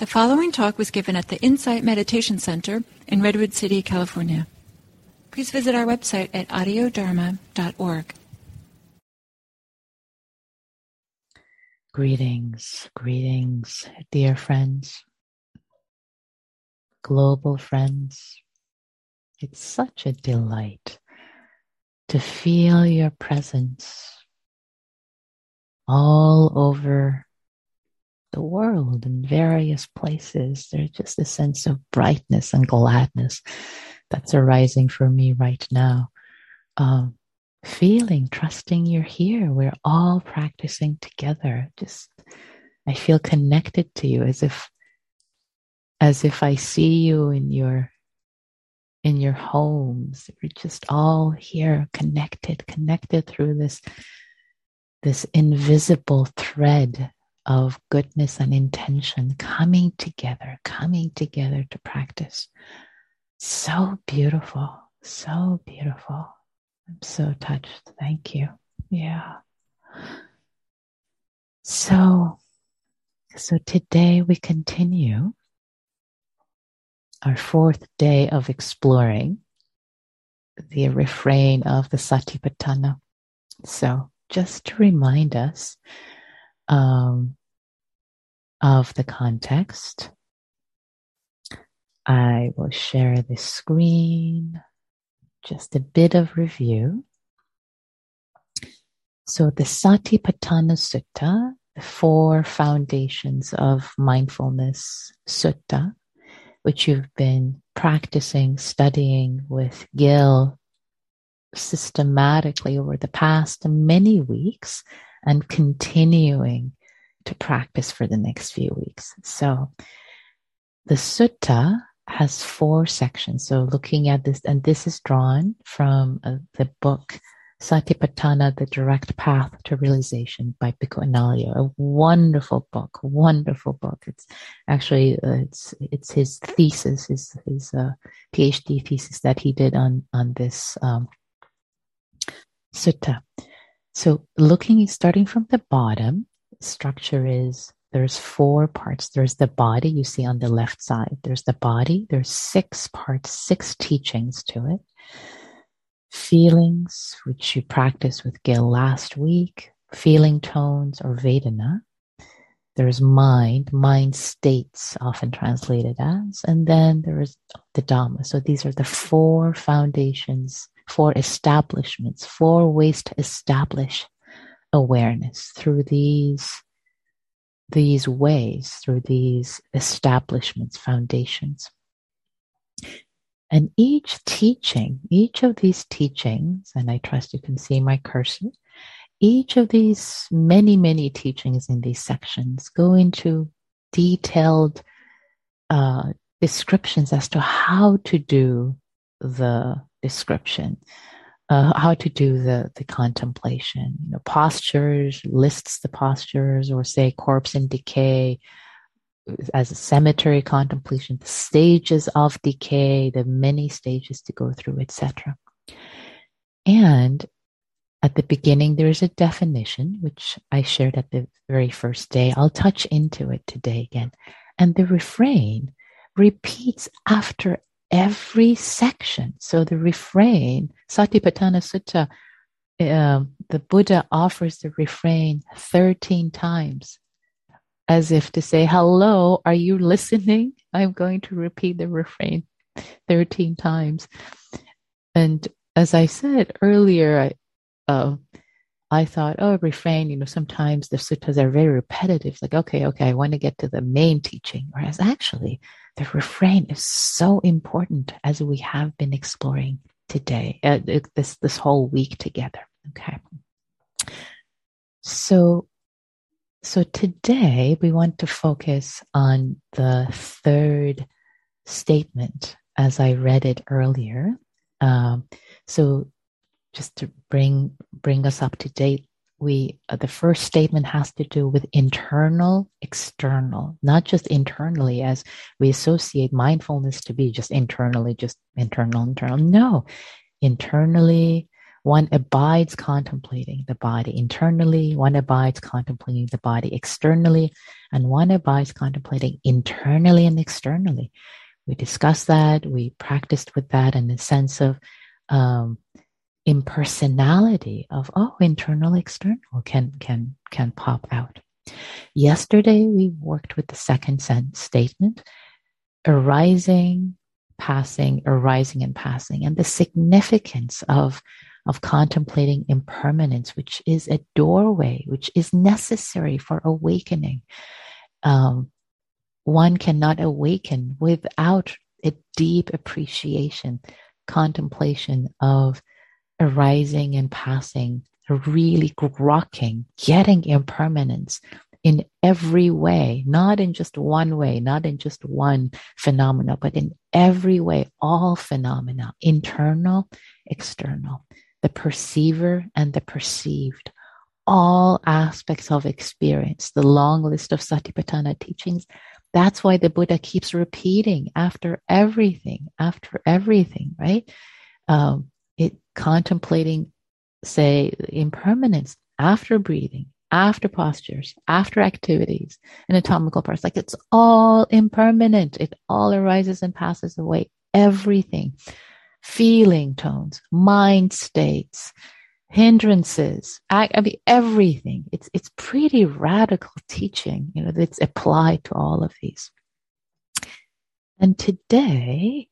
The following talk was given at the Insight Meditation Center in Redwood City, California. Please visit our website at audiodharma.org. Greetings, greetings, dear friends, global friends. It's such a delight to feel your presence all over the world in various places. There's just a sense of brightness and gladness that's arising for me right now. Um, feeling, trusting you're here. We're all practicing together. Just, I feel connected to you as if, as if I see you in your, in your homes. We're just all here, connected, connected through this, this invisible thread of goodness and intention coming together, coming together to practice. So beautiful, so beautiful. I'm so touched. Thank you. Yeah. So, so today we continue our fourth day of exploring the refrain of the Satipatthana. So, just to remind us, um, of the context. I will share the screen, just a bit of review. So, the Satipatthana Sutta, the four foundations of mindfulness sutta, which you've been practicing, studying with Gil systematically over the past many weeks and continuing to practice for the next few weeks. So the sutta has four sections. So looking at this, and this is drawn from uh, the book Satipatthana, The Direct Path to Realization by Bhikkhu Analayo. A wonderful book, wonderful book. It's actually, uh, it's, it's his thesis, his, his uh, PhD thesis that he did on, on this um, sutta. So looking, starting from the bottom, structure is there's four parts. There's the body you see on the left side. There's the body. There's six parts, six teachings to it. Feelings, which you practiced with Gil last week, feeling tones or Vedana. There's mind, mind states, often translated as, and then there is the Dhamma. So these are the four foundations, four establishments, four ways to establish awareness through these these ways through these establishments foundations. And each teaching each of these teachings and i trust you can see my cursor each of these many many teachings in these sections go into detailed uh, descriptions as to how to do the description uh, how to do the the contemplation. You know, postures lists the postures, or say corpse in decay as a cemetery contemplation, the stages of decay, the many stages to go through, etc. And at the beginning, there is a definition which I shared at the very first day. I'll touch into it today again. And the refrain repeats after every section. So the refrain, Satipatthana Sutta, uh, the Buddha offers the refrain 13 times as if to say, Hello, are you listening? I'm going to repeat the refrain 13 times. And as I said earlier, I, uh, I thought, oh, refrain, you know, sometimes the suttas are very repetitive. Like, okay, okay, I want to get to the main teaching. Whereas actually, the refrain is so important as we have been exploring today, uh, this, this whole week together. Okay. So, so today we want to focus on the third statement as I read it earlier. Um, so just to bring bring us up to date we uh, the first statement has to do with internal external not just internally as we associate mindfulness to be just internally just internal internal. No internally One abides contemplating the body. Internally, one abides contemplating the body. Externally, and one abides contemplating internally and externally. We discussed that, we practiced with that in the sense of um, impersonality of oh internal external can can can pop out. Yesterday we worked with the second sense statement arising passing arising and passing and the significance of of contemplating impermanence which is a doorway which is necessary for awakening. Um, one cannot awaken without a deep appreciation contemplation of arising and passing, really rocking, getting impermanence in every way, not in just one way, not in just one phenomena, but in every way, all phenomena, internal, external, the perceiver and the perceived, all aspects of experience, the long list of Satipatthana teachings. That's why the Buddha keeps repeating after everything, after everything, right? Um, it contemplating, say, impermanence after breathing, after postures, after activities, anatomical parts. Like it's all impermanent. It all arises and passes away. Everything, feeling tones, mind states, hindrances, I, I mean, everything. It's, it's pretty radical teaching, you know, that's applied to all of these. And today,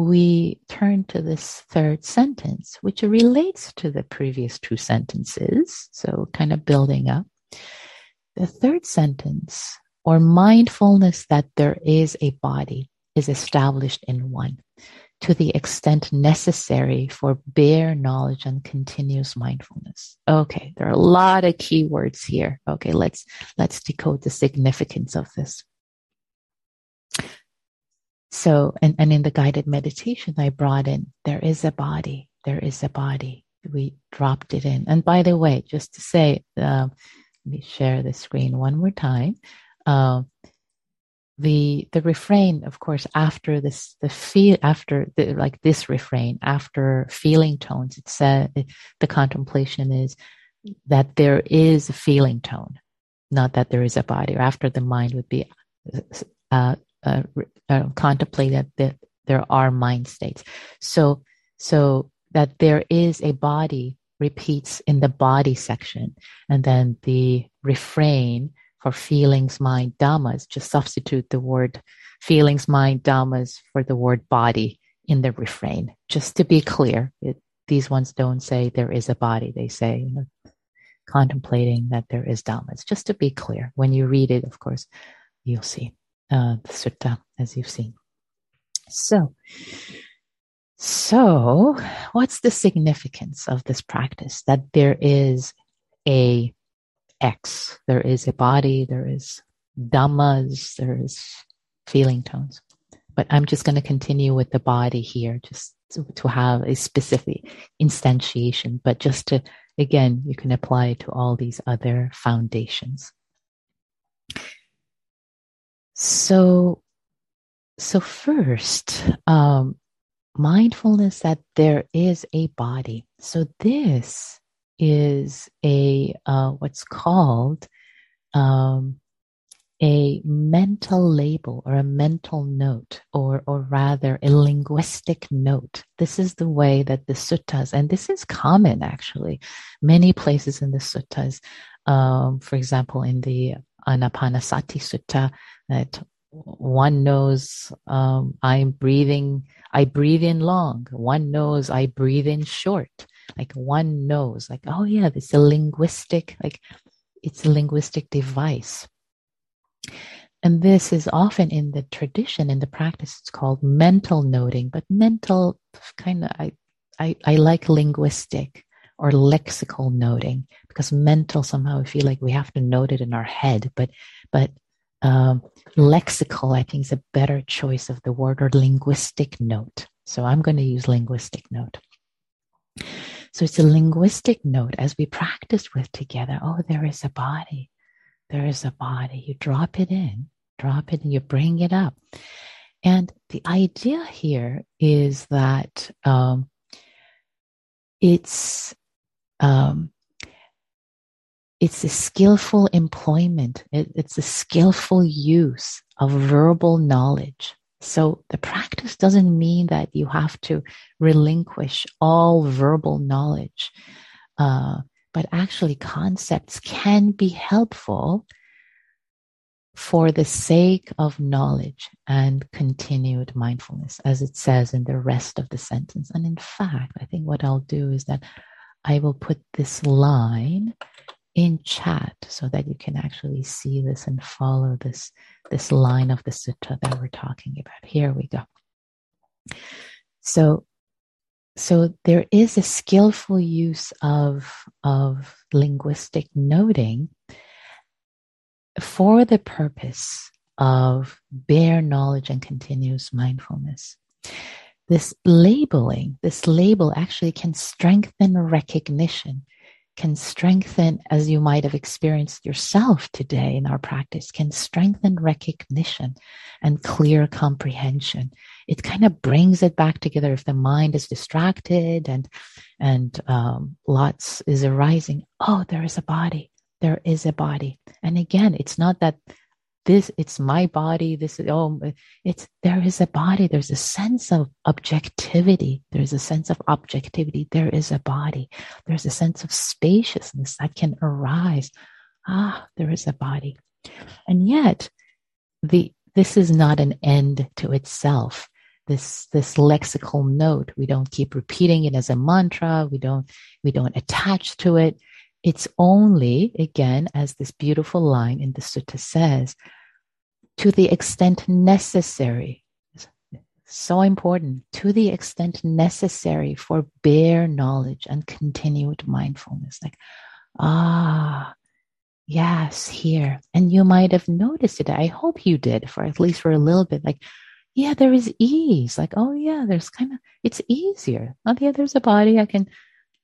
we turn to this third sentence, which relates to the previous two sentences. So, kind of building up. The third sentence, or mindfulness that there is a body, is established in one to the extent necessary for bare knowledge and continuous mindfulness. Okay, there are a lot of keywords here. Okay, let's let's decode the significance of this. So, and, and in the guided meditation, I brought in, there is a body, there is a body. We dropped it in. And by the way, just to say, uh, let me share the screen one more time. Uh, the the refrain, of course, after this, the feel after the, like this refrain, after feeling tones, it said the contemplation is that there is a feeling tone, not that there is a body. Or after the mind would be uh, uh, uh, contemplate that, there are mind states. So, so that there is a body repeats in the body section, and then the refrain for feelings, mind, dhammas, just substitute the word feelings, mind, dhammas for the word body in the refrain. Just to be clear, it, these ones don't say there is a body. They say, you know, contemplating that there is dhammas. Just to be clear, when you read it, of course, you'll see uh, the sutta, as you've seen. So, so what's the significance of this practice? That there is a X, there is a body, there is dhammas, there is feeling tones. But I'm just going to continue with the body here, just to, to have a specific instantiation, but just to, again, you can apply it to all these other foundations. So, so first, um, mindfulness that there is a body. So this is a uh, what's called um, a mental label or a mental note, or or rather a linguistic note. This is the way that the suttas, and this is common actually, many places in the suttas. Um, for example, in the Anapanasati Sutta, that one knows um, I'm breathing, I breathe in long. One knows I breathe in short. Like one knows, like, oh yeah, it's a linguistic, like it's a linguistic device. And this is often in the tradition, in the practice, it's called mental noting, but mental kind of, I, I, I like linguistic or lexical noting because mental somehow I feel like we have to note it in our head, but, but um, lexical, I think, is a better choice of the word, or linguistic note. So I'm going to use linguistic note. So it's a linguistic note as we practice with together. Oh, there is a body. There is a body. You drop it in, drop it, and you bring it up. And the idea here is that um, it's um, it's a skillful employment. It, it's a skillful use of verbal knowledge. So the practice doesn't mean that you have to relinquish all verbal knowledge, uh, but actually concepts can be helpful for the sake of knowledge and continued mindfulness, as it says in the rest of the sentence. And in fact, I think what I'll do is that I will put this line in chat so that you can actually see this and follow this, this line of the sutta that we're talking about. Here we go. So, so there is a skillful use of, of linguistic noting for the purpose of bare knowledge and continuous mindfulness. This labeling, this label actually can strengthen recognition, can strengthen, as you might have experienced yourself today in our practice, can strengthen recognition and clear comprehension. It kind of brings it back together if the mind is distracted and and um, lots is arising. Oh, there is a body there is a body. And again, it's not that this it's my body this is oh it's there is a body there's a sense of objectivity there's a sense of objectivity there is a body. There's a sense of spaciousness that can arise. Ah there is a body. And yet the this is not an end to itself. This this lexical note we don't keep repeating it as a mantra we don't we don't attach to it. It's only, again, as this beautiful line in the sutta says, to the extent necessary. So important, to the extent necessary for bare knowledge and continued mindfulness. Like, ah, yes, here. And you might have noticed it. I hope you did, for at least for a little bit. Like, yeah, there is ease. Like, oh, yeah, there's kind of, it's easier. Oh, yeah, there's a body. I can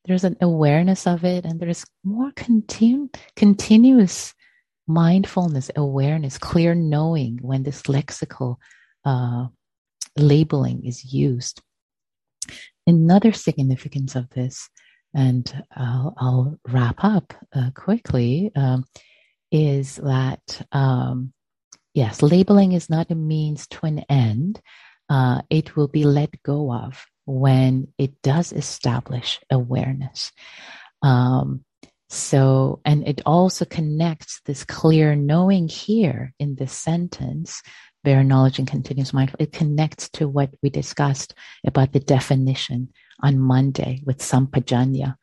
there's an awareness of it and there's more continu- continuous mindfulness awareness clear knowing when this lexical uh, labeling is used another significance of this and i'll, I'll wrap up uh, quickly um, is that um, yes labeling is not a means to an end uh, it will be let go of when it does establish awareness. Um, so, and it also connects this clear knowing here in this sentence, bare knowledge and continuous mindful. It connects to what we discussed about the definition on Monday with sampajañña,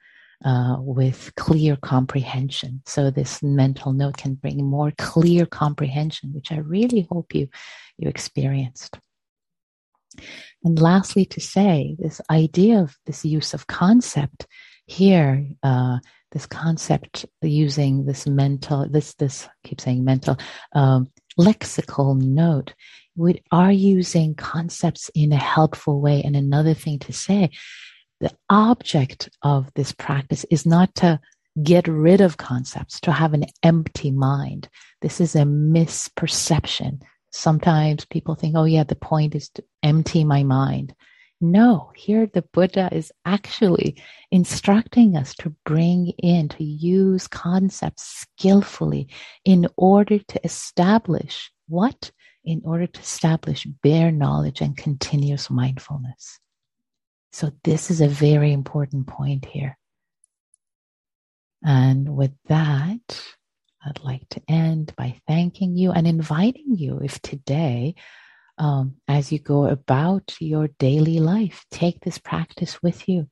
uh, with clear comprehension. So this mental note can bring more clear comprehension, which I really hope you you experienced. And lastly, to say this idea of this use of concept here, uh, this concept using this mental, this, this, I keep saying mental, um, lexical note. We are using concepts in a helpful way. And another thing to say, the object of this practice is not to get rid of concepts, to have an empty mind. This is a misperception sometimes people think, oh, yeah, the point is to empty my mind. No, here the Buddha is actually instructing us to bring in, to use concepts skillfully in order to establish what? In order to establish bare knowledge and continuous mindfulness. So, this is a very important point here. And with that, I'd like to end by thanking you and inviting you if today, um, as you go about your daily life, take this practice with you.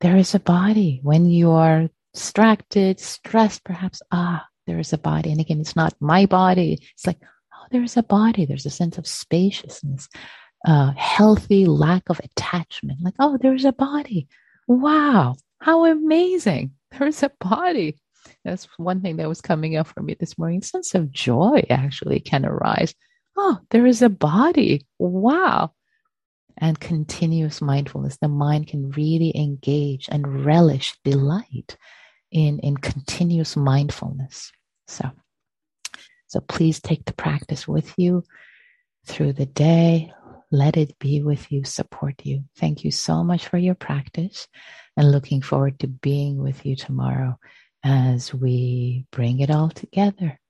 There is a body. When you are distracted, stressed, perhaps, ah, there is a body. And again, it's not my body. It's like, oh, there is a body. There's a sense of spaciousness, uh, healthy lack of attachment. Like, oh, there's a body. Wow, how amazing. There's a body. That's one thing that was coming up for me this morning. A Sense of joy actually can arise. Oh, there is a body. Wow. And continuous mindfulness. The mind can really engage and relish delight in, in continuous mindfulness. So, so please take the practice with you through the day. let it be with you, support you. Thank you so much for your practice and looking forward to being with you tomorrow as we bring it all together.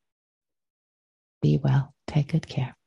Be well. Take good care.